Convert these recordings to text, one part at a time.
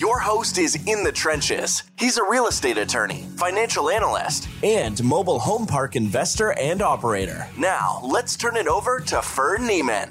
Your host is in the trenches. He's a real estate attorney, financial analyst, and mobile home park investor and operator. Now, let's turn it over to Ferd Niemann.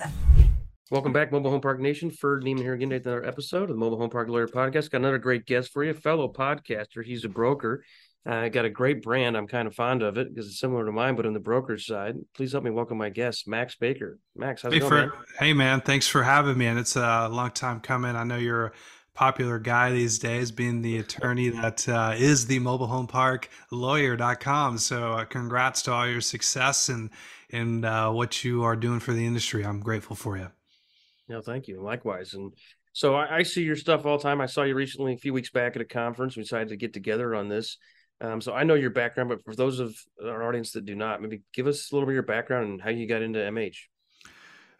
Welcome back, Mobile Home Park Nation. Ferd Niemann here again, to another episode of the Mobile Home Park Lawyer Podcast. Got another great guest for you, fellow podcaster. He's a broker. I uh, got a great brand. I'm kind of fond of it because it's similar to mine, but on the broker's side. Please help me welcome my guest, Max Baker. Max, how's hey, it going, Ferd, man? Hey, man. Thanks for having me. And it's a long time coming. I know you're popular guy these days, being the attorney that uh, is the mobile home park lawyer.com. So, uh, congrats to all your success and and uh, what you are doing for the industry. I'm grateful for you. No, thank you. Likewise. And so I, I, see your stuff all the time. I saw you recently, a few weeks back at a conference. We decided to get together on this. Um, so I know your background, but for those of our audience that do not, maybe give us a little bit of your background and how you got into MH.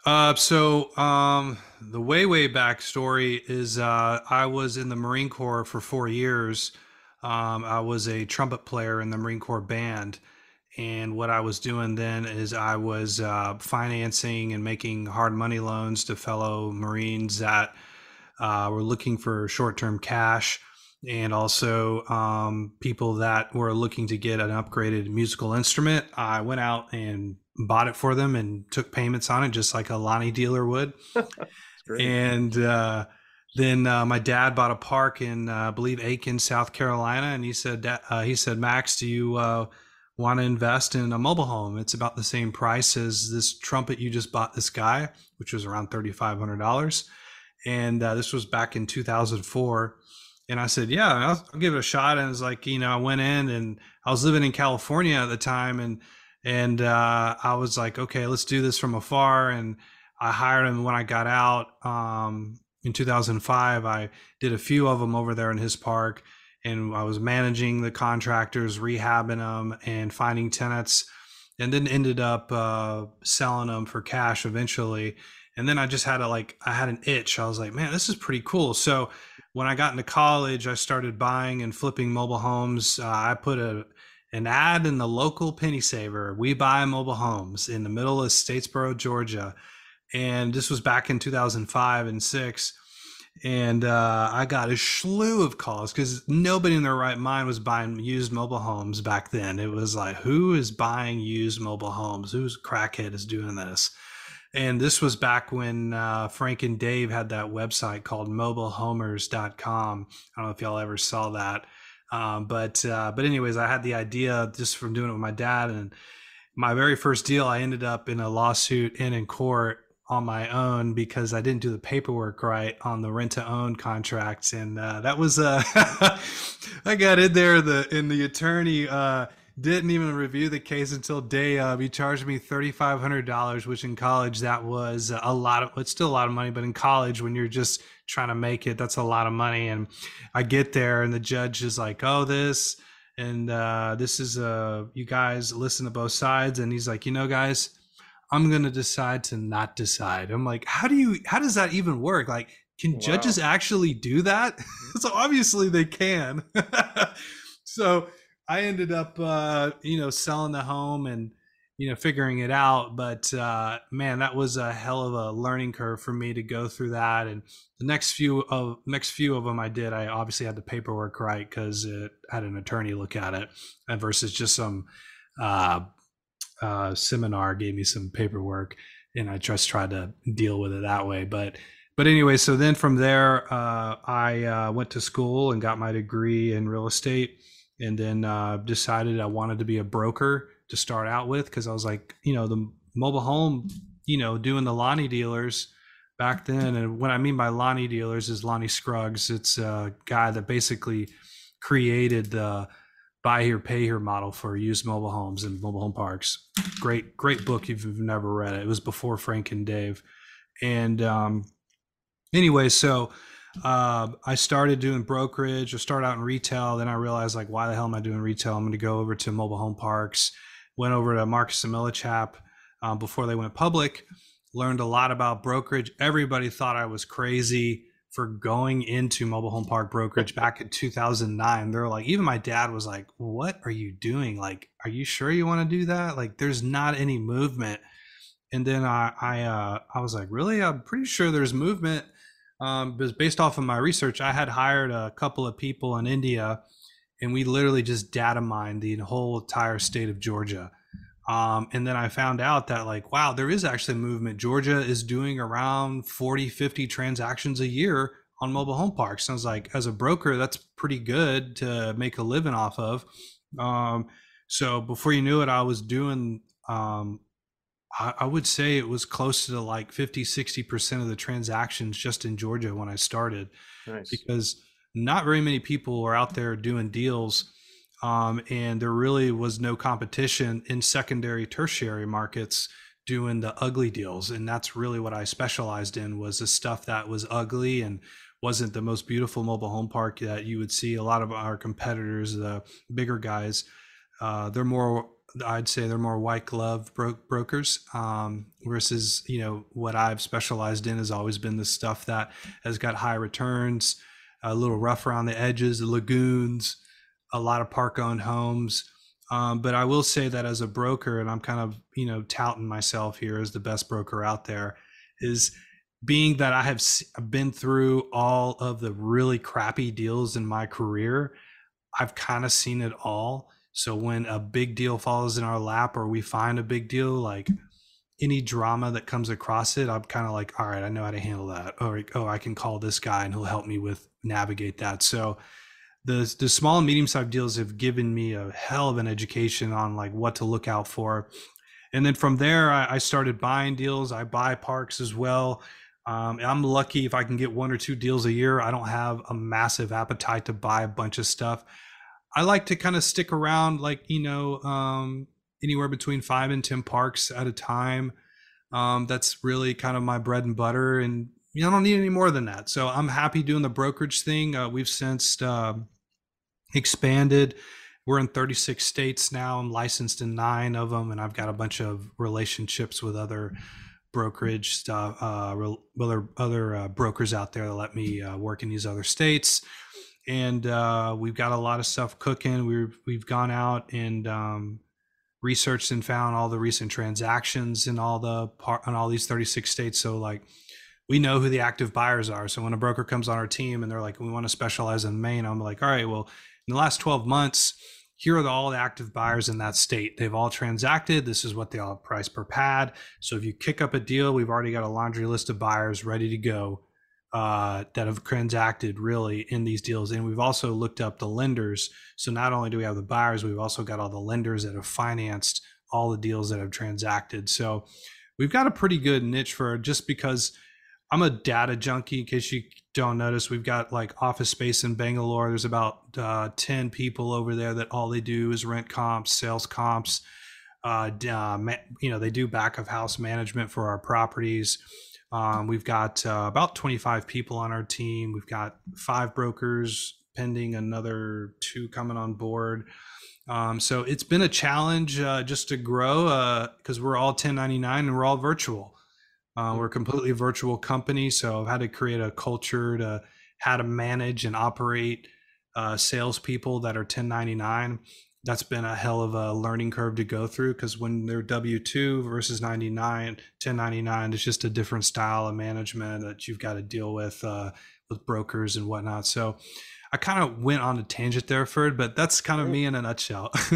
Uh, so um, the way way back story is uh, I was in the Marine Corps for four years. Um, I was a trumpet player in the Marine Corps band, and what I was doing then is I was uh, financing and making hard money loans to fellow Marines that uh, were looking for short term cash, and also um, people that were looking to get an upgraded musical instrument. I went out and bought it for them and took payments on it just like a Lonnie dealer would. and uh, then uh, my dad bought a park in, uh, I believe, Aiken, South Carolina, and he said, uh, he said, Max, do you uh, want to invest in a mobile home? It's about the same price as this trumpet you just bought this guy, which was around thirty five hundred dollars, and uh, this was back in two thousand four. And I said, yeah, I'll, I'll give it a shot. And it was like, you know, I went in and I was living in California at the time, and and uh, I was like, okay, let's do this from afar. And I hired him when I got out um, in 2005. I did a few of them over there in his park, and I was managing the contractors, rehabbing them, and finding tenants. And then ended up uh, selling them for cash eventually. And then I just had a like I had an itch. I was like, man, this is pretty cool. So when I got into college, I started buying and flipping mobile homes. Uh, I put a an ad in the local penny saver. We buy mobile homes in the middle of Statesboro, Georgia. And this was back in 2005 and six. And uh, I got a slew of calls because nobody in their right mind was buying used mobile homes back then. It was like, who is buying used mobile homes? Who's crackhead is doing this? And this was back when uh, Frank and Dave had that website called mobilehomers.com. I don't know if y'all ever saw that um, but uh, but anyways, I had the idea just from doing it with my dad, and my very first deal, I ended up in a lawsuit in in court on my own because I didn't do the paperwork right on the rent to own contracts, and uh, that was uh, I got in there the and the attorney uh, didn't even review the case until day of. He charged me thirty five hundred dollars, which in college that was a lot of. It's still a lot of money, but in college when you're just trying to make it, that's a lot of money. And I get there, and the judge is like, "Oh, this." And uh, this is uh, you guys listen to both sides, and he's like, you know, guys, I'm gonna decide to not decide. I'm like, how do you? How does that even work? Like, can wow. judges actually do that? so obviously they can. so I ended up, uh, you know, selling the home and you know figuring it out. But uh, man, that was a hell of a learning curve for me to go through that. And the next few of next few of them I did, I obviously had the paperwork right because it had an attorney look at it, versus just some uh, uh, seminar gave me some paperwork, and I just tried to deal with it that way. But but anyway, so then from there, uh, I uh, went to school and got my degree in real estate and then uh, decided I wanted to be a broker to start out with because I was like, you know, the mobile home, you know, doing the Lonnie dealers back then. And what I mean by Lonnie dealers is Lonnie Scruggs. It's a guy that basically created the buy here, pay here model for used mobile homes and mobile home parks. Great, great book if you've never read it. It was before Frank and Dave. And um, anyway, so uh, I started doing brokerage. I started out in retail. Then I realized like, why the hell am I doing retail? I'm going to go over to mobile home parks. Went over to Marcus and Millichap um, before they went public, learned a lot about brokerage. Everybody thought I was crazy for going into mobile home park brokerage back in 2009. They're like, even my dad was like, What are you doing? Like, are you sure you want to do that? Like, there's not any movement. And then I, I, uh, I was like, Really? I'm pretty sure there's movement. Um, because based off of my research, I had hired a couple of people in India and we literally just data mined the whole entire state of Georgia. Um, and then I found out that like, wow, there is actually movement. Georgia is doing around 40, 50 transactions a year on mobile home parks. Sounds like as a broker, that's pretty good to make a living off of. Um, so before you knew it, I was doing, um, I, I would say it was close to like 50, 60% of the transactions just in Georgia when I started. Nice. Because not very many people are out there doing deals um, and there really was no competition in secondary tertiary markets doing the ugly deals and that's really what i specialized in was the stuff that was ugly and wasn't the most beautiful mobile home park that you would see a lot of our competitors the bigger guys uh, they're more i'd say they're more white glove bro- brokers um, versus you know what i've specialized in has always been the stuff that has got high returns a little rough around the edges the lagoons a lot of park owned homes. Um, but I will say that as a broker, and I'm kind of you know touting myself here as the best broker out there, is being that I have been through all of the really crappy deals in my career. I've kind of seen it all. So when a big deal falls in our lap, or we find a big deal, like any drama that comes across it, I'm kind of like, all right, I know how to handle that. Or oh, I can call this guy and he'll help me with navigate that. So the the small and medium sized deals have given me a hell of an education on like what to look out for and then from there I, I started buying deals i buy parks as well um, i'm lucky if i can get one or two deals a year i don't have a massive appetite to buy a bunch of stuff i like to kind of stick around like you know um, anywhere between five and ten parks at a time um, that's really kind of my bread and butter and you know, I don't need any more than that. So I'm happy doing the brokerage thing. Uh, we've since uh, expanded. We're in 36 states now. I'm licensed in nine of them, and I've got a bunch of relationships with other brokerage stuff, uh, other other uh, brokers out there that let me uh, work in these other states. And uh, we've got a lot of stuff cooking. We've we've gone out and um, researched and found all the recent transactions in all the part on all these 36 states. So like we know who the active buyers are. So when a broker comes on our team and they're like, we want to specialize in Maine, I'm like, all right, well, in the last 12 months, here are the, all the active buyers in that state. They've all transacted. This is what they all price per pad. So if you kick up a deal, we've already got a laundry list of buyers ready to go uh, that have transacted really in these deals. And we've also looked up the lenders. So not only do we have the buyers, we've also got all the lenders that have financed all the deals that have transacted. So we've got a pretty good niche for just because I'm a data junkie. In case you don't notice, we've got like office space in Bangalore. There's about uh, 10 people over there that all they do is rent comps, sales comps. Uh, uh, you know, they do back of house management for our properties. Um, we've got uh, about 25 people on our team. We've got five brokers pending, another two coming on board. Um, so it's been a challenge uh, just to grow because uh, we're all 1099 and we're all virtual. Uh, we're a completely virtual company, so I've had to create a culture to how to manage and operate uh, salespeople that are 1099. That's been a hell of a learning curve to go through because when they're W 2 versus 99, 1099, it's just a different style of management that you've got to deal with uh, with brokers and whatnot. So I kind of went on a tangent there, Ferd, but that's kind of me in a nutshell.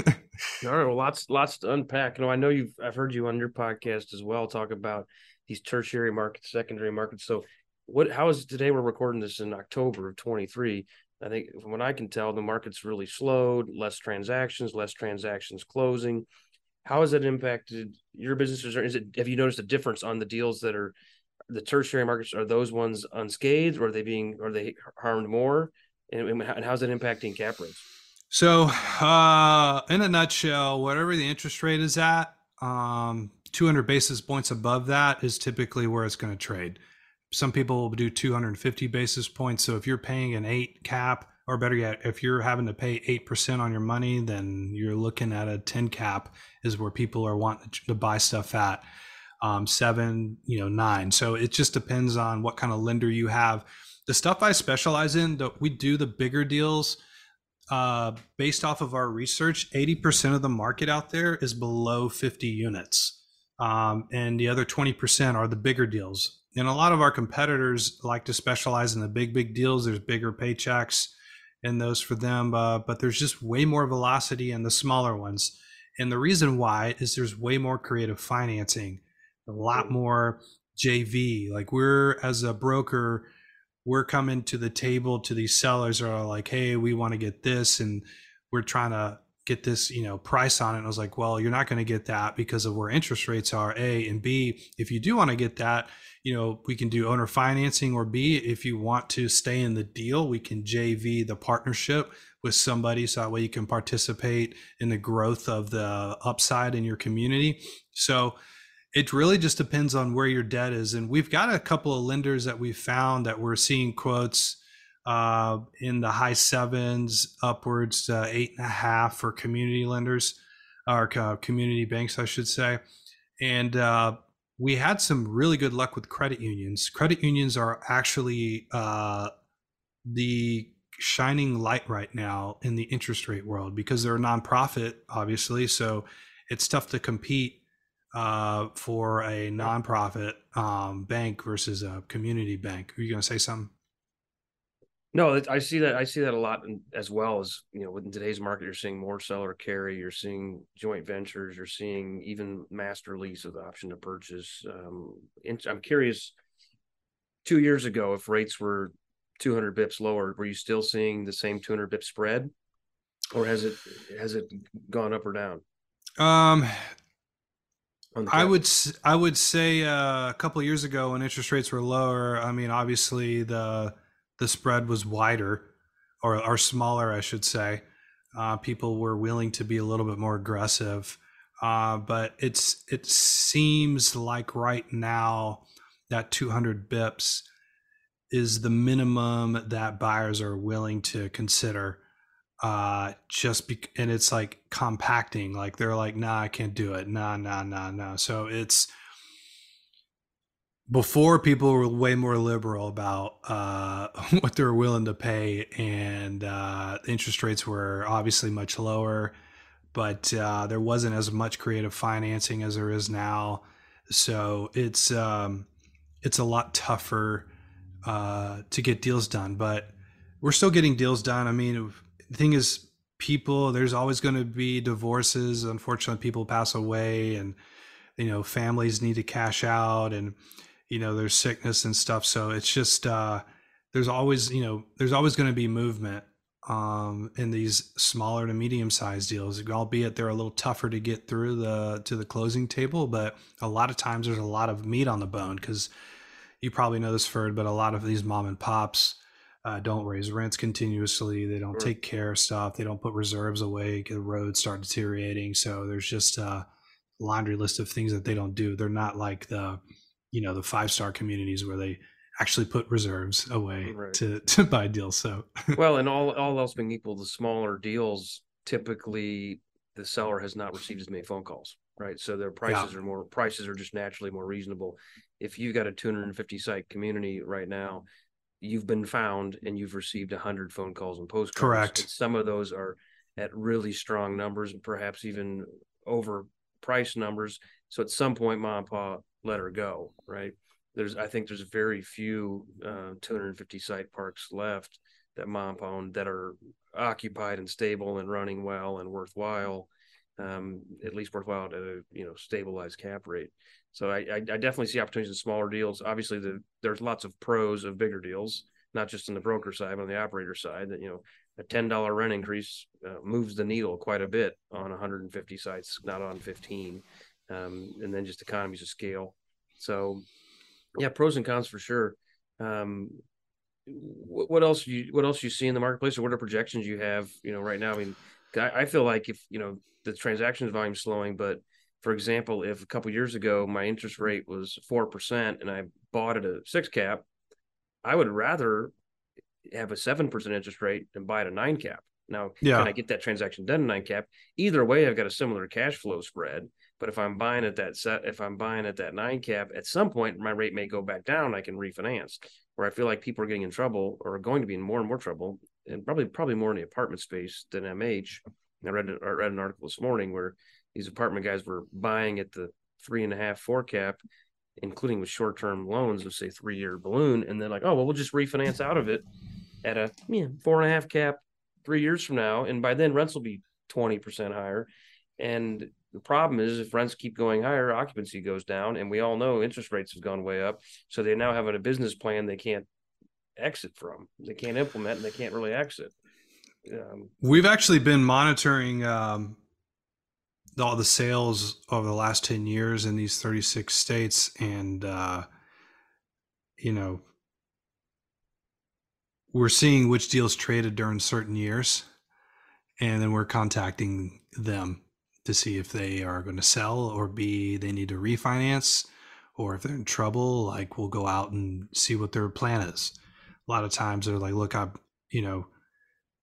All right, well, lots lots to unpack. You know, I know you've I've heard you on your podcast as well talk about these tertiary markets, secondary markets. So what how is today we're recording this in October of 23. I think from what I can tell, the market's really slowed, less transactions, less transactions closing. How has that impacted your businesses? Or is it have you noticed a difference on the deals that are the tertiary markets? Are those ones unscathed or are they being are they harmed more? And, and how's that impacting cap rates? So, uh, in a nutshell, whatever the interest rate is at, um, 200 basis points above that is typically where it's going to trade. Some people will do 250 basis points. So if you're paying an eight cap, or better yet, if you're having to pay 8% on your money, then you're looking at a 10 cap is where people are wanting to buy stuff at. um, seven, you know, nine. So it just depends on what kind of lender you have. The stuff I specialize in, that we do the bigger deals. Uh, based off of our research, 80% of the market out there is below 50 units. Um, and the other 20% are the bigger deals. And a lot of our competitors like to specialize in the big, big deals. There's bigger paychecks in those for them, uh, but there's just way more velocity in the smaller ones. And the reason why is there's way more creative financing, a lot more JV. Like we're as a broker, we're coming to the table to these sellers are like, hey, we want to get this, and we're trying to get this, you know, price on it. And I was like, well, you're not going to get that because of where interest rates are. A and B, if you do want to get that, you know, we can do owner financing or B, if you want to stay in the deal, we can JV the partnership with somebody so that way you can participate in the growth of the upside in your community. So it really just depends on where your debt is. And we've got a couple of lenders that we've found that we're seeing quotes uh, in the high sevens, upwards eight and a half for community lenders or uh, community banks, I should say. And uh, we had some really good luck with credit unions. Credit unions are actually uh, the shining light right now in the interest rate world because they're a nonprofit, obviously. So it's tough to compete uh, for a nonprofit um, bank versus a community bank. Are you going to say something? No, I see that. I see that a lot in, as well as you know, in today's market, you're seeing more seller carry. You're seeing joint ventures. You're seeing even master lease with the option to purchase. Um, I'm curious. Two years ago, if rates were 200 bips lower, were you still seeing the same 200 bip spread, or has it has it gone up or down? Um, I would I would say uh, a couple years ago when interest rates were lower. I mean, obviously the the spread was wider or, or smaller, I should say. Uh, people were willing to be a little bit more aggressive. Uh, but it's it seems like right now that 200 bips is the minimum that buyers are willing to consider. Uh, just be, and it's like compacting. Like they're like, nah, I can't do it. Nah, nah, nah, nah. So it's before people were way more liberal about uh, what they were willing to pay, and uh, interest rates were obviously much lower, but uh, there wasn't as much creative financing as there is now. So it's um, it's a lot tougher uh, to get deals done, but we're still getting deals done. I mean, the thing is, people there's always going to be divorces. Unfortunately, people pass away, and you know families need to cash out and you know there's sickness and stuff so it's just uh there's always you know there's always going to be movement um in these smaller to medium sized deals albeit they're a little tougher to get through the to the closing table but a lot of times there's a lot of meat on the bone because you probably know this Ferd, but a lot of these mom and pops uh, don't raise rents continuously. They don't sure. take care of stuff. They don't put reserves away. The roads start deteriorating. So there's just a laundry list of things that they don't do. They're not like the you know the five star communities where they actually put reserves away right. to to buy deals. So well, and all all else being equal, the smaller deals typically the seller has not received as many phone calls, right? So their prices yeah. are more prices are just naturally more reasonable. If you've got a 250 site community right now, you've been found and you've received 100 phone calls and postcards. Correct. And some of those are at really strong numbers and perhaps even over price numbers. So at some point, mom and pop let her go, right? There's, I think there's very few uh, 250 site parks left that mom owned that are occupied and stable and running well and worthwhile, um, at least worthwhile at a you know stabilized cap rate. So I, I, I definitely see opportunities in smaller deals. Obviously, the, there's lots of pros of bigger deals, not just on the broker side, but on the operator side. That you know, a ten dollar rent increase uh, moves the needle quite a bit on 150 sites, not on 15 um, and then just economies of scale. So, yeah, pros and cons for sure. Um, what, what else you what else you see in the marketplace, or what are projections you have? You know, right now. I mean, I, I feel like if you know the transactions volume slowing, but for example, if a couple years ago my interest rate was four percent and I bought at a six cap, I would rather have a seven percent interest rate and buy at a nine cap. Now, yeah. can I get that transaction done in nine cap? Either way, I've got a similar cash flow spread But if I'm buying at that set, if I'm buying at that nine cap, at some point my rate may go back down. I can refinance. Where I feel like people are getting in trouble or are going to be in more and more trouble, and probably probably more in the apartment space than MH. I read I read an article this morning where these apartment guys were buying at the three and a half four cap, including with short term loans of say three year balloon, and they're like, oh well, we'll just refinance out of it at a yeah, four and a half cap three years from now, and by then rents will be twenty percent higher, and the problem is if rents keep going higher, occupancy goes down, and we all know interest rates have gone way up. So they now have a business plan they can't exit from, they can't implement, and they can't really exit. Um, We've actually been monitoring um, all the sales over the last 10 years in these 36 states. And, uh, you know, we're seeing which deals traded during certain years. And then we're contacting them to see if they are going to sell or B, they need to refinance. Or if they're in trouble, like we'll go out and see what their plan is. A lot of times they're like, look, I'm, you know,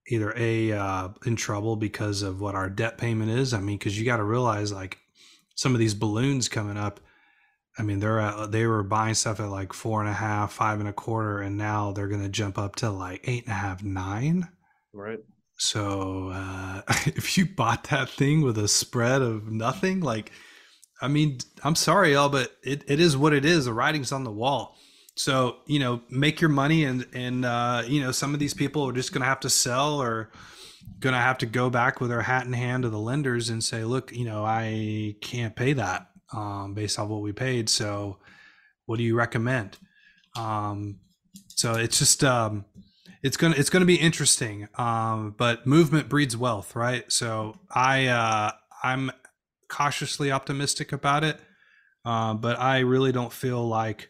either a uh, in trouble because of what our debt payment is. I mean, because you got to realize like some of these balloons coming up. I mean, they're at, they were buying stuff at like four and a half, five and a quarter, and now they're going to jump up to like eight and a half, nine. Right. So uh, if you bought that thing with a spread of nothing, like, I mean, I'm sorry, y'all, but it, it is what it is. The writing's on the wall. So you know, make your money, and and uh, you know, some of these people are just to have to sell or to have to go back with their hat in hand to the lenders and say, look, you know, I can't pay that um, based on what we paid. So, what do you recommend? Um, so it's just um, it's gonna it's gonna be interesting. Um, but movement breeds wealth, right? So I uh, I'm cautiously optimistic about it, uh, but I really don't feel like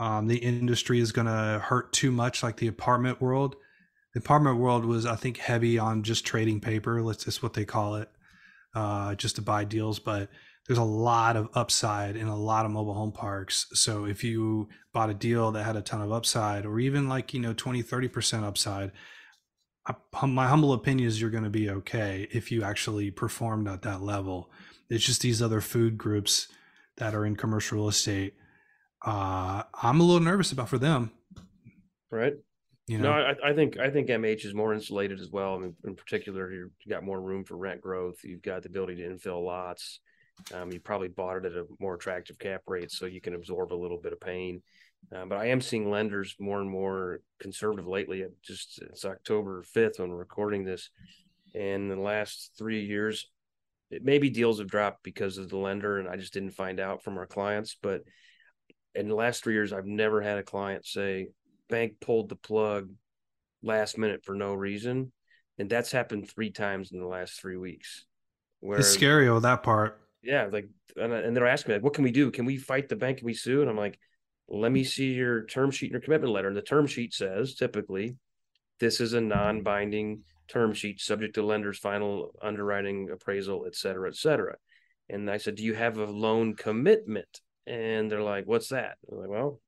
um, the industry is to hurt too much like the apartment world. The apartment world was, I think, heavy on just trading paper. Let's just what they call it, uh, just to buy deals. But there's a lot of upside in a lot of mobile home parks. So if you bought a deal that had a ton of upside, or even like you know 20, 30 percent upside, I, my humble opinion is you're going to be okay if you actually performed at that level. It's just these other food groups that are in commercial real estate uh, I'm a little nervous about for them. Right. You know, no, I, I, think I think MH is more insulated as well. I mean, in particular, you've got more room for rent growth. You've got the ability to infill lots. Um, you probably bought it at a more attractive cap rate, so you can absorb a little bit of pain. Uh, but I am seeing lenders more and more conservative lately. Just it's October fifth when we're recording this, and the last three years, it, maybe deals have dropped because of the lender, and I just didn't find out from our clients. But in the last three years, I've never had a client say bank pulled the plug last minute for no reason, and that's happened three times in the last three weeks. Where it's scary with that part. Yeah, like, and, and they're asking me, like, "What can we do? Can we fight the bank? Can we sue?" And I'm like, "Let me see your term sheet and your commitment letter." And the term sheet says, typically, this is a non-binding term sheet subject to lender's final underwriting appraisal, et cetera, et cetera. And I said, "Do you have a loan commitment?" and they're like, "What's that?" I'm like, "Well,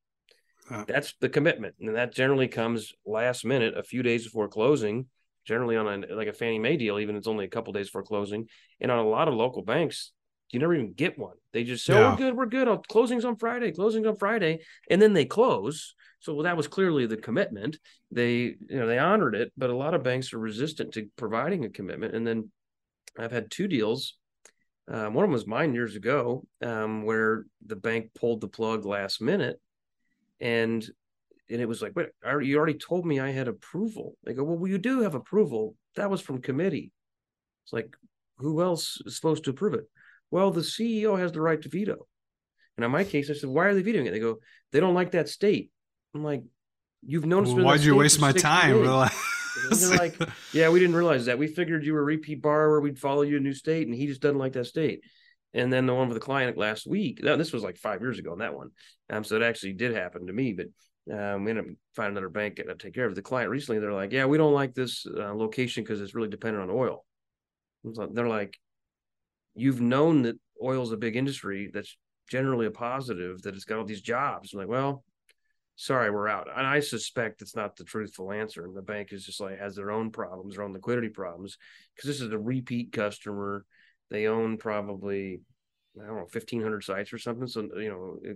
huh. that's the commitment," and that generally comes last minute, a few days before closing. Generally, on a like a Fannie Mae deal, even it's only a couple days before closing, and on a lot of local banks, you never even get one. They just say, oh, yeah. "Oh, we're good, we're good." Oh, closing's on Friday. Closing's on Friday, and then they close. So well, that was clearly the commitment. They, you know, they honored it, but a lot of banks are resistant to providing a commitment. And then I've had two deals um, one of them was mine years ago, um, where the bank pulled the plug last minute, and and it was like, wait, you already told me I had approval. They go, well, you do have approval. That was from committee. It's like, who else is supposed to approve it? Well, the CEO has the right to veto. And in my case, I said, why are they vetoing it? They go, they don't like that state. I'm like, you've known. Well, why'd you waste my time? They're like, yeah, we didn't realize that. We figured you were a repeat borrower. We'd follow you a new state, and he just doesn't like that state. And then the one with the client last week, this was like five years ago on that one. Um, so it actually did happen to me, but um, we ended up finding another bank to take care of it. The client recently, they're like, yeah, we don't like this uh, location because it's really dependent on oil. they're like, you've known that oil is a big industry that's generally a positive, that it's got all these jobs. I'm like, well, sorry, we're out. And I suspect it's not the truthful answer. And the bank is just like has their own problems, their own liquidity problems, because this is a repeat customer. They own probably I don't know, fifteen hundred sites or something. So you know,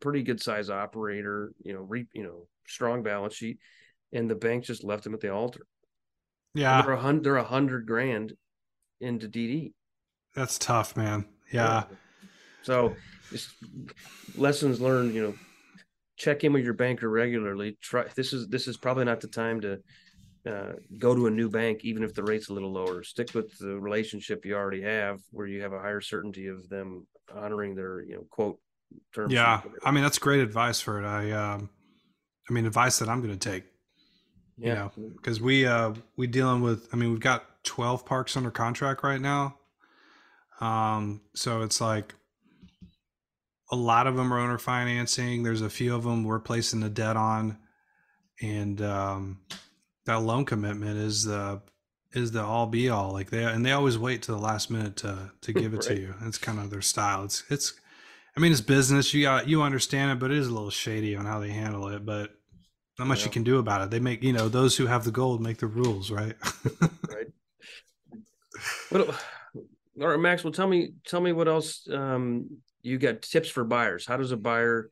pretty good size operator. You know, re, you know, strong balance sheet, and the bank just left them at the altar. Yeah, and they're a hundred. They're a hundred grand into DD. That's tough, man. Yeah. So, lessons learned. You know, check in with your banker regularly. Try this is this is probably not the time to uh, go to a new bank, even if the rate's a little lower. Stick with the relationship you already have, where you have a higher certainty of them honoring their you know quote terms. Yeah, I mean that's great advice for it. I um, I mean advice that I'm going to take. Yeah, you know, because we uh we dealing with. I mean we've got 12 parks under contract right now. Um, so it's like a lot of them are owner financing. There's a few of them we're placing the debt on, and um, that loan commitment is the is the all be all. Like they and they always wait to the last minute to to give it right. to you. It's kind of their style. It's it's. I mean, it's business. You got you understand it, but it is a little shady on how they handle it. But not much yeah. you can do about it. They make you know those who have the gold make the rules, right? right. What, all right, Maxwell, tell me tell me what else um, you got tips for buyers. How does a buyer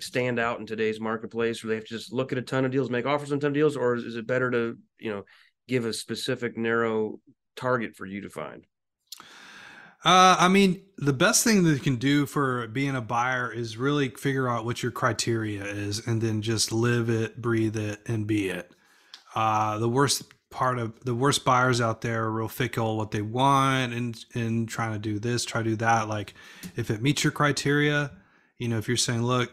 stand out in today's marketplace? Where they have to just look at a ton of deals, make offers on ton of deals, or is it better to you know give a specific narrow target for you to find? Uh, I mean, the best thing that you can do for being a buyer is really figure out what your criteria is, and then just live it, breathe it, and be it. Uh, the worst part of the worst buyers out there are real fickle what they want and and trying to do this try to do that. Like if it meets your criteria you know if you're saying look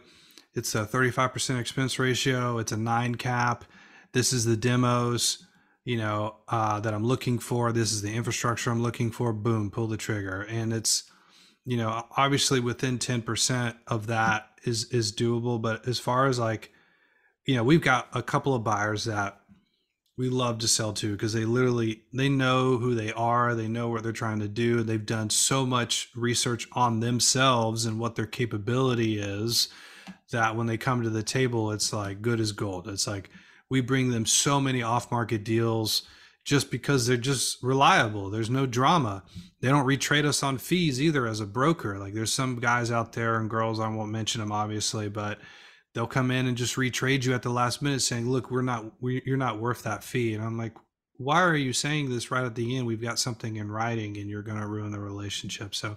it's a 35% expense ratio it's a nine cap this is the demos you know uh, that i'm looking for this is the infrastructure i'm looking for boom pull the trigger. And it's you know obviously within 10% of that is is doable. But as far as like you know we've got a couple of buyers that we love to sell to because they literally they know who they are they know what they're trying to do they've done so much research on themselves and what their capability is that when they come to the table it's like good as gold. It's like we bring them so many off market deals just because they're just reliable. There's no drama. They don't retrade us on fees either as a broker. Like there's some guys out there and girls i won't mention them obviously but they'll come in and just retrade you at the last minute saying look we're not we, you're not worth that fee. And i'm like why are you saying this right at the end? We've got something in writing and you're going to ruin the relationship. So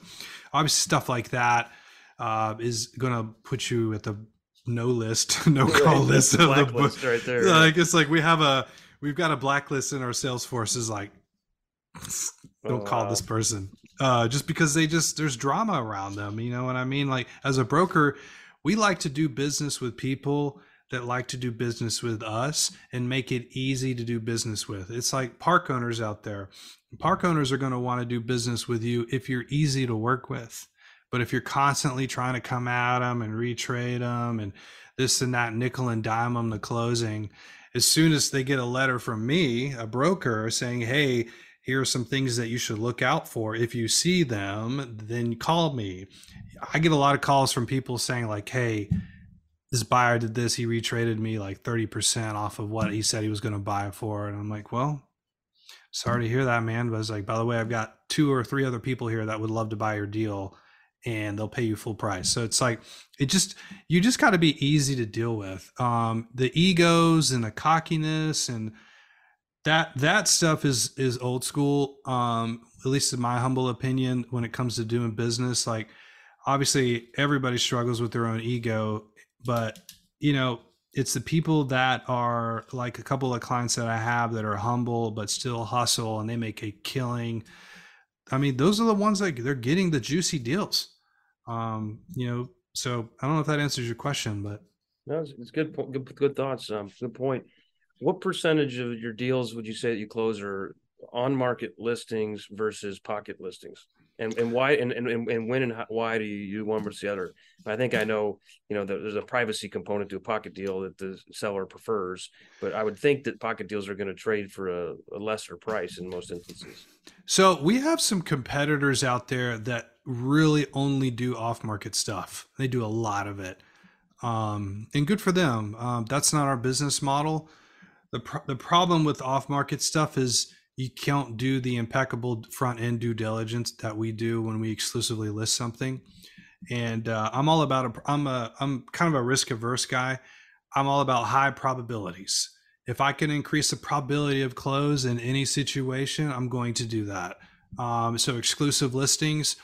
obviously stuff like that uh, is going to put you at the no list no call right. list of the book right there. like it's like we have a we've got a blacklist in our salesforce is like don't oh, call wow. this person uh, just because they just there's drama around them you know what i mean? Like as a broker we like to do business with people that like to do business with us and make it easy to do business with. It's like park owners out there. Park owners are going to want to do business with you if you're easy to work with. But if you're constantly trying to come at them and retrade them and this and that, nickel and dime them the closing, as soon as they get a letter from me, a broker, saying, hey, here are some things that you should look out for. If you see them, then call me. I get a lot of calls from people saying, like, hey, this buyer did this. He retraded me like 30% off of what he said he was going to buy for. And I'm like, well, sorry to hear that, man. But I was like, by the way, I've got two or three other people here that would love to buy your deal and they'll pay you full price. So it's like, it just, you just got to be easy to deal with. Um, the egos and the cockiness and, that that stuff is is old school um at least in my humble opinion when it comes to doing business like obviously everybody struggles with their own ego but you know it's the people that are like a couple of clients that i have that are humble but still hustle and they make a killing. I mean those are the ones that they're getting the juicy deals. Um you know so i don't know if that answers your question but no it's, good good good thoughts um good point what percentage of your deals would you say that you close are on market listings versus pocket listings? And and why and and, and when and how, why do you do one versus the other? I think I know, you know, there's a privacy component to a pocket deal that the seller prefers, but I would think that pocket deals are going to trade for a, a lesser price in most instances. So we have some competitors out there that really only do off market stuff. They do a lot of it. Um, and good for them. Um, that's not our business model the pro- the problem with off market stuff is you can't do the impeccable front end due diligence that we do when we exclusively list something. And uh, I'm all about a, I'm a I'm kind of a risk averse guy. I'm all about high probabilities. If I can increase the probability of close in any situation, I'm going to do that. Um, so exclusive listings,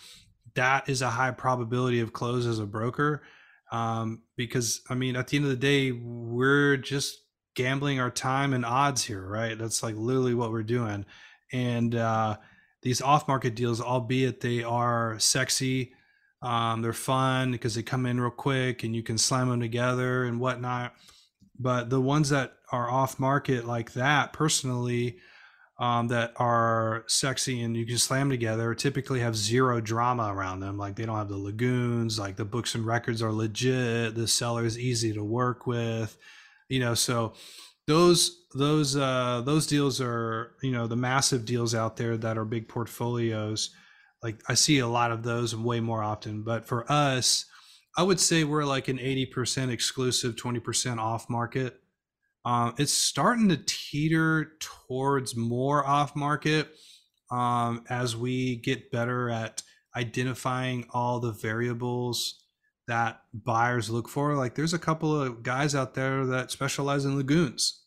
that is a high probability of close as a broker. Um, because I mean, at the end of the day, we're just gambling our time and odds here, right? That's like literally what we're doing. And uh, these off market deals, albeit they are sexy, um, they're fun because they come in real quick and you can slam them together and whatnot. But the ones that are off market like that, personally, um, that are sexy and you can slam together typically have zero drama around them. Like they don't have the lagoons, like the books and records are legit, the seller is easy to work with you know so those those uh those deals are you know the massive deals out there that are big portfolios. Like i see a lot of those way more often. But for us i would say we're like an 80% exclusive 20% off market. Um, it's starting to teeter towards more off market um, as we get better at identifying all the variables that buyers look for. Like there's a couple of guys out there that specialize in lagoons.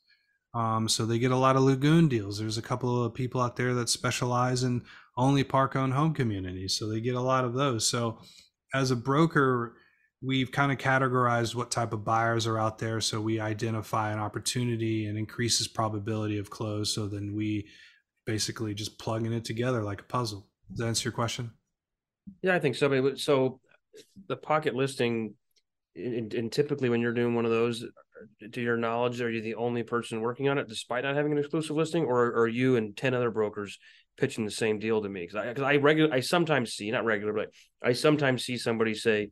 Um, so they get a lot of lagoon deals. There's a couple of people out there that specialize in only park owned home communities. So they get a lot of those. So as a broker, we've kind of categorized what type of buyers are out there. So we identify an opportunity and increases probability of close. So then we basically just plugging it together like a puzzle. Does that answer your question? Yeah, I think so. So the pocket listing, and, and typically when you're doing one of those, to your knowledge, are you the only person working on it despite not having an exclusive listing, or, are you and ten other brokers pitching the same deal to me? Because I because I regular I sometimes see not regular, but I sometimes see somebody say,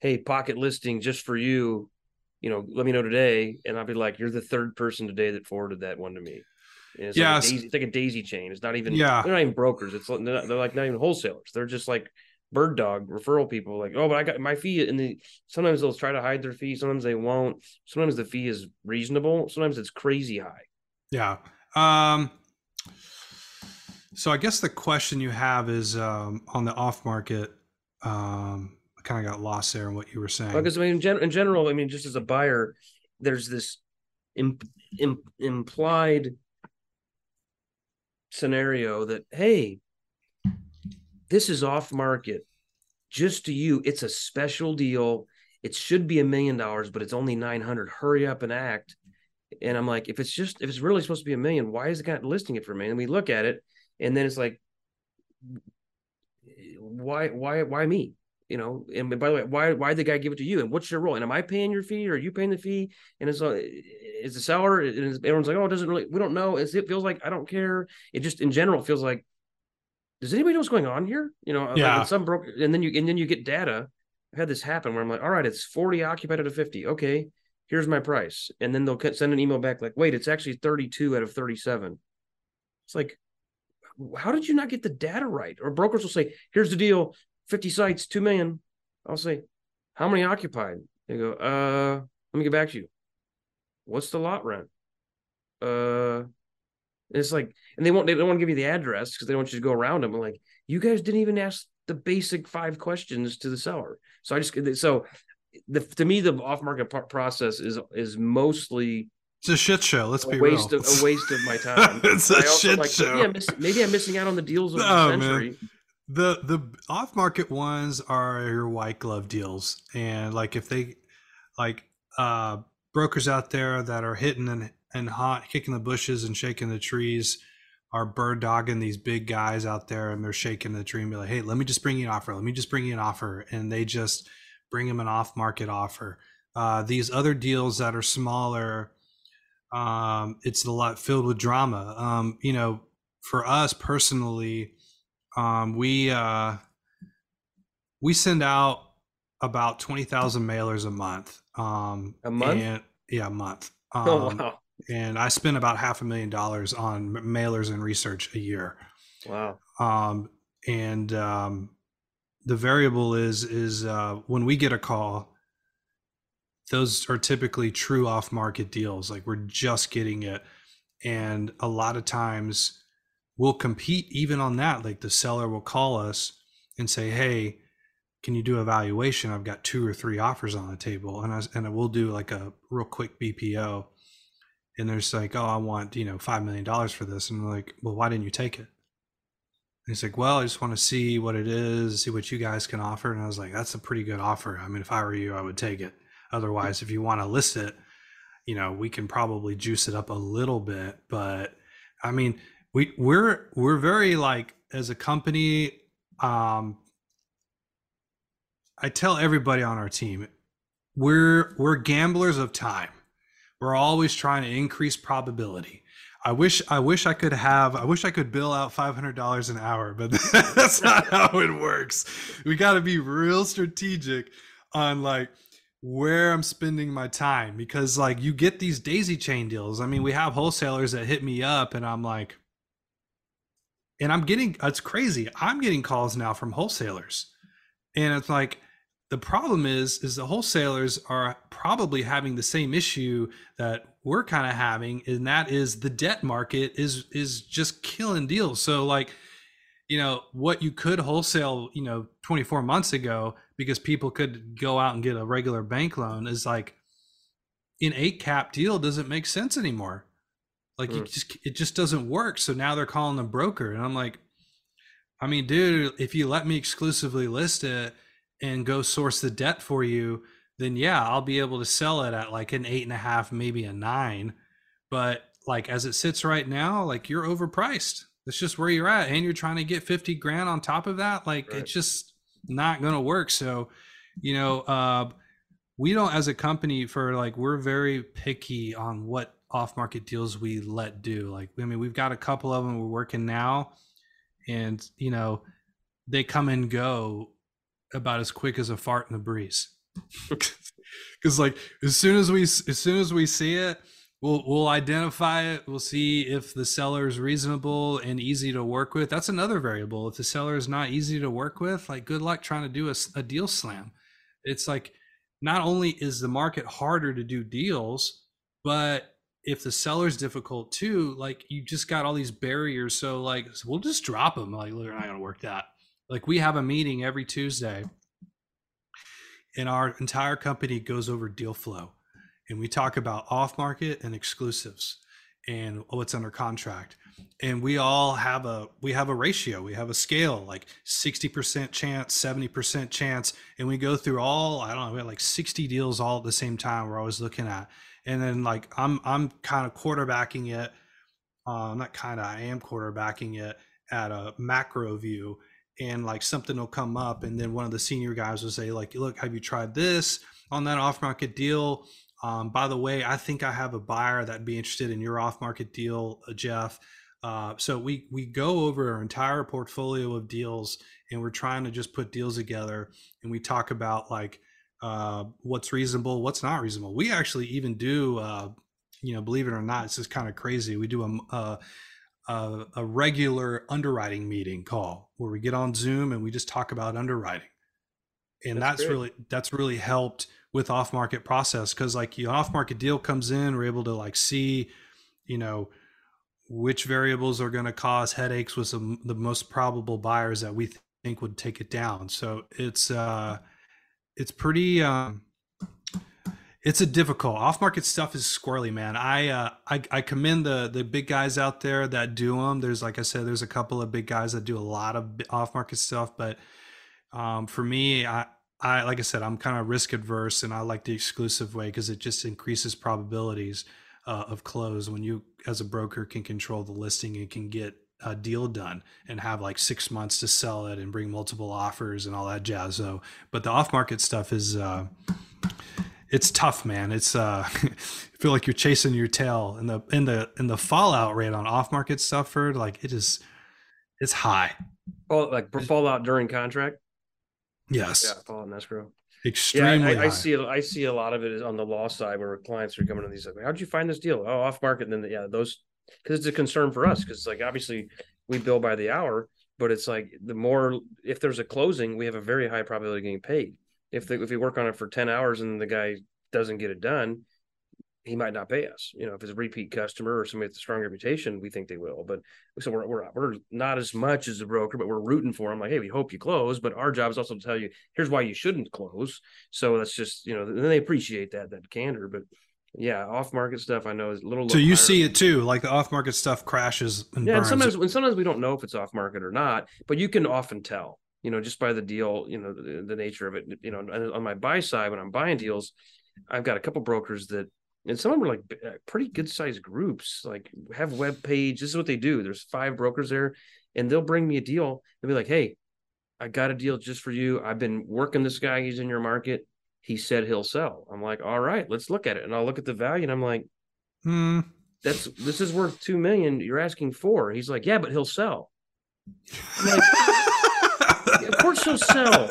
"Hey, pocket listing just for you." You know, let me know today, and I'll be like, "You're the third person today that forwarded that one to me." it's yeah, like daisy, it's like a daisy chain. It's not even yeah. They're not even brokers. It's they're, not, they're like not even wholesalers. They're just like bird dog referral people like oh but i got my fee and the sometimes they'll try to hide their fee sometimes they won't. Sometimes the fee is reasonable sometimes it's crazy high. Yeah um so i guess the question you have is um on the off market um i kind of got lost there in what you were saying. Because i mean in, gen- in general i mean just as a buyer there's this imp- imp- implied scenario that hey this is off market just to you. It's a special deal. It should be a million dollars, but it's only 900. Hurry up and act. And I'm like, if it's just, if it's really supposed to be a million, why is the guy listing it for me? And we look at it and then it's like, why, why, why me? You know, and by the way, why why the guy give it to you? And what's your role? And am I paying your fee or are you paying the fee? And it's uh, is the seller and everyone's like, oh, it doesn't really, we don't know. It's, it feels like I don't care. It just in general feels like does anybody know what's going on here? You know, yeah. Like some broke, and then you and then you get data. I had this happen where I'm like, all right, it's 40 occupied out of 50. Okay, here's my price, and then they'll send an email back like, wait, it's actually 32 out of 37. It's like, how did you not get the data right? Or brokers will say, here's the deal, 50 sites, two million. I'll say, how many occupied? They go, uh, let me get back to you. What's the lot rent? Uh, it's like, and they won't, they don't want to give you the address because they want you to go around them. I'm like, you guys didn't even ask the basic five questions to the seller. So I just, so the, to me, the off market process is, is mostly, it's a shit show. Let's be waste real. Of, a waste of my time. it's a shit like, show. Yeah, maybe I'm missing out on the deals of the century. Man. The the off market ones are your white glove deals, and like if they like uh brokers out there that are hitting and and hot, kicking the bushes and shaking the trees are bird dogging these big guys out there and they're shaking the tree and be like, hey, let me just bring you an offer. Let me just bring you an offer. And they just bring them an off market offer. Uh, these other deals that are smaller, um, it's a lot filled with drama. Um, you know, for us personally, um, we uh, we send out about twenty thousand mailers a month. Um, a month, and, yeah, a month. oh um, wow! And I spend about half a million dollars on mailers and research a year. Wow. Um, and um, the variable is is uh, when we get a call, those are typically true off market deals. Like we're just getting it, and a lot of times we'll compete even on that. Like the seller will call us and say, "Hey, can you do a valuation? I've got two or three offers on the table, and I and we'll do like a real quick BPO." And there's like, "Oh, I want you know five million dollars for this," and we're like, "Well, why didn't you take it?" And he's like, "Well, I just want to see what it is, see what you guys can offer." And I was like, "That's a pretty good offer. I mean, if I were you, I would take it. Otherwise, if you want to list it." you know we can probably juice it up a little bit but i mean we we're we're very like as a company um i tell everybody on our team we're we're gamblers of time we're always trying to increase probability i wish i wish i could have i wish i could bill out $500 an hour but that's not how it works we got to be real strategic on like where I'm spending my time because like you get these daisy chain deals. I mean, we have wholesalers that hit me up and I'm like and I'm getting it's crazy. I'm getting calls now from wholesalers. And it's like the problem is is the wholesalers are probably having the same issue that we're kind of having and that is the debt market is is just killing deals. So like you know what you could wholesale you know 24 months ago because people could go out and get a regular bank loan is like an eight cap deal doesn't make sense anymore like mm. it just it just doesn't work so now they're calling the broker and i'm like i mean dude if you let me exclusively list it and go source the debt for you then yeah i'll be able to sell it at like an eight and a half maybe a nine. But like as it sits right now like you're overpriced. That's just where you're at and you're trying to get 50 grand on top of that like right. it's just not going to work. So you know uh we don't as a company for like we're very picky on what off market deals we let do. Like i mean we've got a couple of them we're working now and you know they come and go about as quick as a fart in the breeze. Because like as soon as we as soon as we see it we'll we'll identify it. We'll see if the seller is reasonable and easy to work with. That's another variable. If the seller is not easy to work with like good luck trying to do a, a deal slam. It's like not only is the market harder to do deals but if the seller's difficult too like you just got all these barriers. So like we'll just drop them like we're not gonna work that like we have a meeting every tuesday and our entire company goes over deal flow and we talk about off market and exclusives and what's under contract. And we all have a we have a ratio we have a scale like 60% chance 70% chance and we go through all i don't know we have like 60 deals all at the same time we're always looking at. And then like i'm i'm kind of quarterbacking it um not kind of i am quarterbacking it at a macro view and like something will come up and then one of the senior guys will say like look have you tried this on that off market deal um, by the way, I think I have a buyer that'd be interested in your off-market deal, uh, Jeff. Uh, so we we go over our entire portfolio of deals, and we're trying to just put deals together, and we talk about like uh, what's reasonable, what's not reasonable. We actually even do, uh, you know, believe it or not, it's just kind of crazy. We do a, a a, a regular underwriting meeting call where we get on Zoom and we just talk about underwriting, and that's, that's really that's really helped with off market process because like your off market deal comes in, we're able to like see, you know, which variables are going to cause headaches with some, the most probable buyers that we think would take it down. So it's uh, it's pretty. Um, it's a difficult off market stuff is squirrely, man. I, uh, I I commend the the big guys out there that do them. There's like I said, there's a couple of big guys that do a lot of off market stuff, but um, for me, I I like I said, I'm kind of risk adverse, and I like the exclusive way because it just increases probabilities uh, of close when you, as a broker, can control the listing and can get a deal done and have like six months to sell it and bring multiple offers and all that jazz. So, but the off market stuff is. Uh, it's tough, man. It's uh, feel like you're chasing your tail, and the in the in the fallout rate on off market stuff for like it is, it's high. Oh, like fallout during contract. Yes. Yeah, fallout in escrow. Extremely. Yeah, I, I, see. I see a lot of it is on the law side where clients are coming to these like, "How'd you find this deal?" Oh, off market. And then yeah, those because it's a concern for us because like obviously we bill by the hour, but it's like the more if there's a closing, we have a very high probability of getting paid. If the, if we work on it for ten hours and the guy doesn't get it done, he might not pay us. You know, if it's a repeat customer or somebody with a strong reputation, we think they will. But so we're we're, we're not as much as a broker, but we're rooting for them. Like, hey, we hope you close. But our job is also to tell you here's why you shouldn't close. So that's just you know, then they appreciate that that candor. But yeah, off market stuff I know is a little. So you see it too, like the off market stuff crashes. And yeah, and sometimes when sometimes we don't know if it's off market or not, but you can often tell. You know, just by the deal, you know, the, the nature of it. You know, on my buy side when I'm buying deals, I've got a couple brokers that and some of them are like uh, pretty good sized groups like have web page this is what they do there's five brokers there and they'll bring me a deal they'll be like hey i got a deal just for you i've been working this guy he's in your market he said he'll sell. I'm like all right let's look at it and i'll look at the value and i'm like hmm. That's this is worth two million you're asking for. He's like yeah but he'll sell. Like, course sell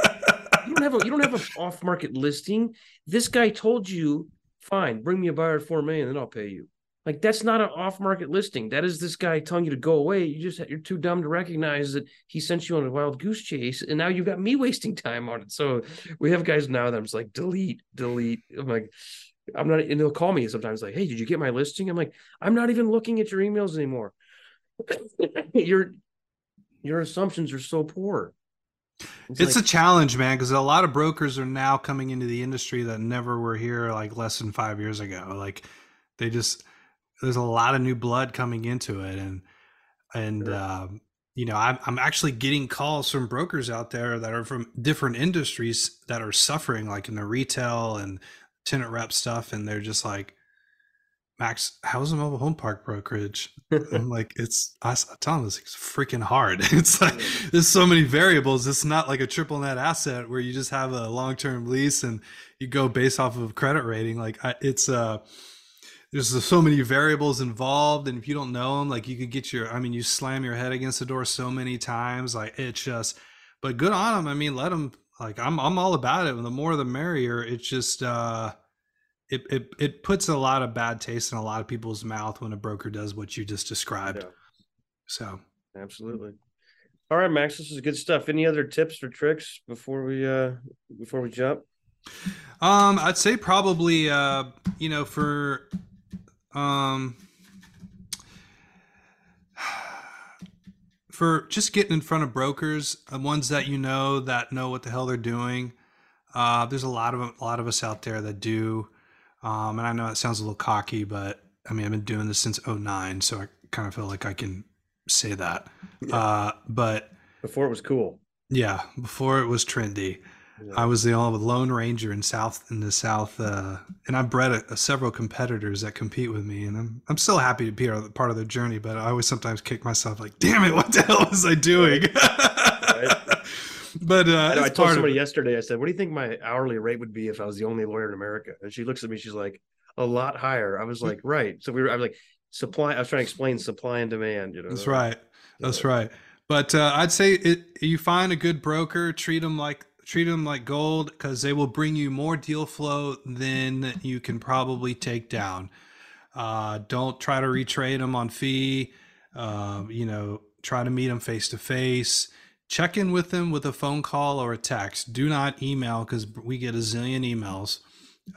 you don't have a you don't have an off market listing this guy told you fine, bring me a buyer at four million, then I'll pay you. Like that's not an off-market listing. That is this guy telling you to go away. You just you're too dumb to recognize that he sent you on a wild goose chase, and now you've got me wasting time on it. So we have guys now that I'm just like delete, delete. I'm like, I'm not, and they'll call me sometimes like, hey, did you get my listing? I'm like, I'm not even looking at your emails anymore. your your assumptions are so poor. It's, it's like, a challenge, man, because a lot of brokers are now coming into the industry that never were here like less than five years ago. Like they just there's a lot of new blood coming into it, and and sure. um, you know I'm I'm actually getting calls from brokers out there that are from different industries that are suffering, like in the retail and tenant rep stuff, and they're just like, Max, how's a mobile home park brokerage? I'm like, it's I, tell them it's freaking hard. It's like there's so many variables. It's not like a triple net asset where you just have a long term lease and you go based off of credit rating. Like I, it's uh there's so many variables involved, and if you don't know them, like you could get your I mean, you slam your head against the door so many times. Like it's just, but good on them. I mean, let them. Like I'm I'm all about it. And the more the merrier. It's just. uh it, it it puts a lot of bad taste in a lot of people's mouth when a broker does what you just described. Yeah. So absolutely. All right, Max, this is good stuff. Any other tips or tricks before we uh before we jump? Um, I'd say probably uh, you know, for um for just getting in front of brokers, uh, ones that you know that know what the hell they're doing. Uh, there's a lot of a lot of us out there that do. Um, and I know it sounds a little cocky, but I mean, I've been doing this since 09, so I kind of feel like I can say that. Yeah. Uh, but before it was cool. Yeah, before it was trendy. Yeah. I was the only lone ranger in South in the South, uh, and I've bred a, a several competitors that compete with me, and I'm I'm still happy to be part of their journey. But I always sometimes kick myself like, "Damn it, what the hell was I doing?" But uh, I, know, I told somebody yesterday. I said, "What do you think my hourly rate would be if I was the only lawyer in America?" And she looks at me. She's like, "A lot higher." I was like, "Right." So we were. I was like, "Supply." I was trying to explain supply and demand. You know. That's right. That's right. But uh, I'd say it, you find a good broker, treat them like treat them like gold because they will bring you more deal flow than you can probably take down. Uh, don't try to retrade them on fee. Uh, you know, try to meet them face to face check in with them with a phone call or a text. Do not email because we get a zillion emails.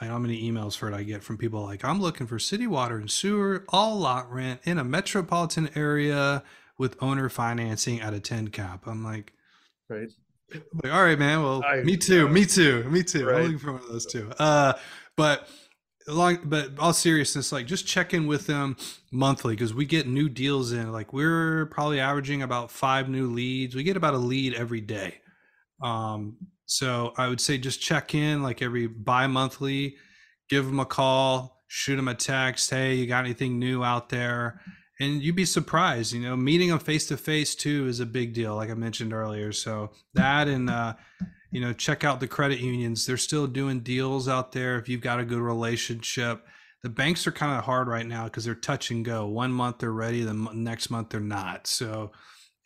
I know how many emails for it I get from people like, I'm looking for city water and sewer, all lot rent in a metropolitan area with owner financing at a 10 cap. I'm like, right. Like, all right, man. Well, I, me too. me too. Me too. Right. I'm looking for one of those too. Uh, but long but all seriousness like just check in with them monthly because we get new deals in like we're probably averaging about five new leads. We get about a lead every day. Um so i would say just check in like every bi-monthly give them a call shoot them a text hey you got anything new out there? And you'd be surprised you know meeting them face to face too is a big deal like i mentioned earlier. So that and uh you know check out the credit unions. They're still doing deals out there if you've got a good relationship. The banks are kind of hard right now because they're touch and go. One month they're ready the next month they're not. So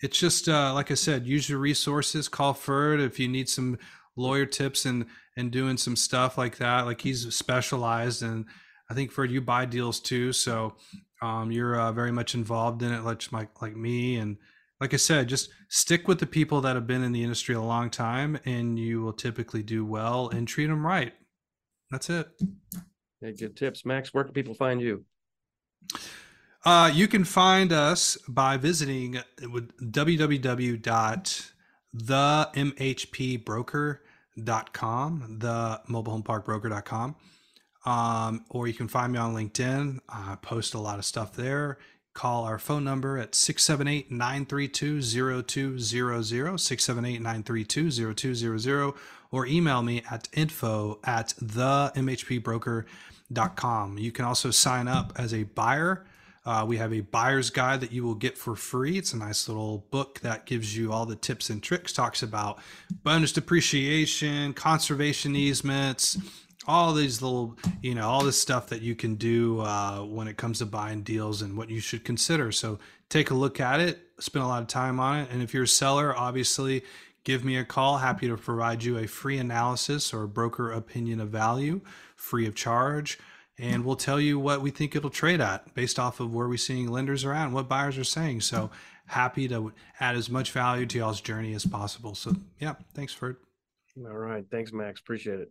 it's just uh, like i said use your resources call ferd if you need some lawyer tips and and doing some stuff like that. Like he's specialized and i think ferd you buy deals too. So um, you're uh, very much involved in it like like me and like I said, just stick with the people that have been in the industry a long time and you will typically do well and treat them right. That's it. Yeah, good tips. Max, where can people find you? Uh, you can find us by visiting www.themhpbroker.com, the mobile home park broker.com. Um, or you can find me on LinkedIn. I post a lot of stuff there. Call our phone number at 678 932 0200, 678 932 0200, or email me at info at themhpbroker.com. You can also sign up as a buyer uh, we have a buyer's guide that you will get for free. It's a nice little book that gives you all the tips and tricks, talks about bonus depreciation, conservation easements, all these little, you know, all this stuff that you can do uh, when it comes to buying deals and what you should consider. So take a look at it, spend a lot of time on it. And if you're a seller, obviously, give me a call. Happy to provide you a free analysis or broker opinion of value free of charge and we'll tell you what we think it'll trade at based off of where we're seeing lenders are at and what buyers are saying. So happy to add as much value to y'all's journey as possible. So yeah, thanks Ferd. All right. Thanks, Max. Appreciate it.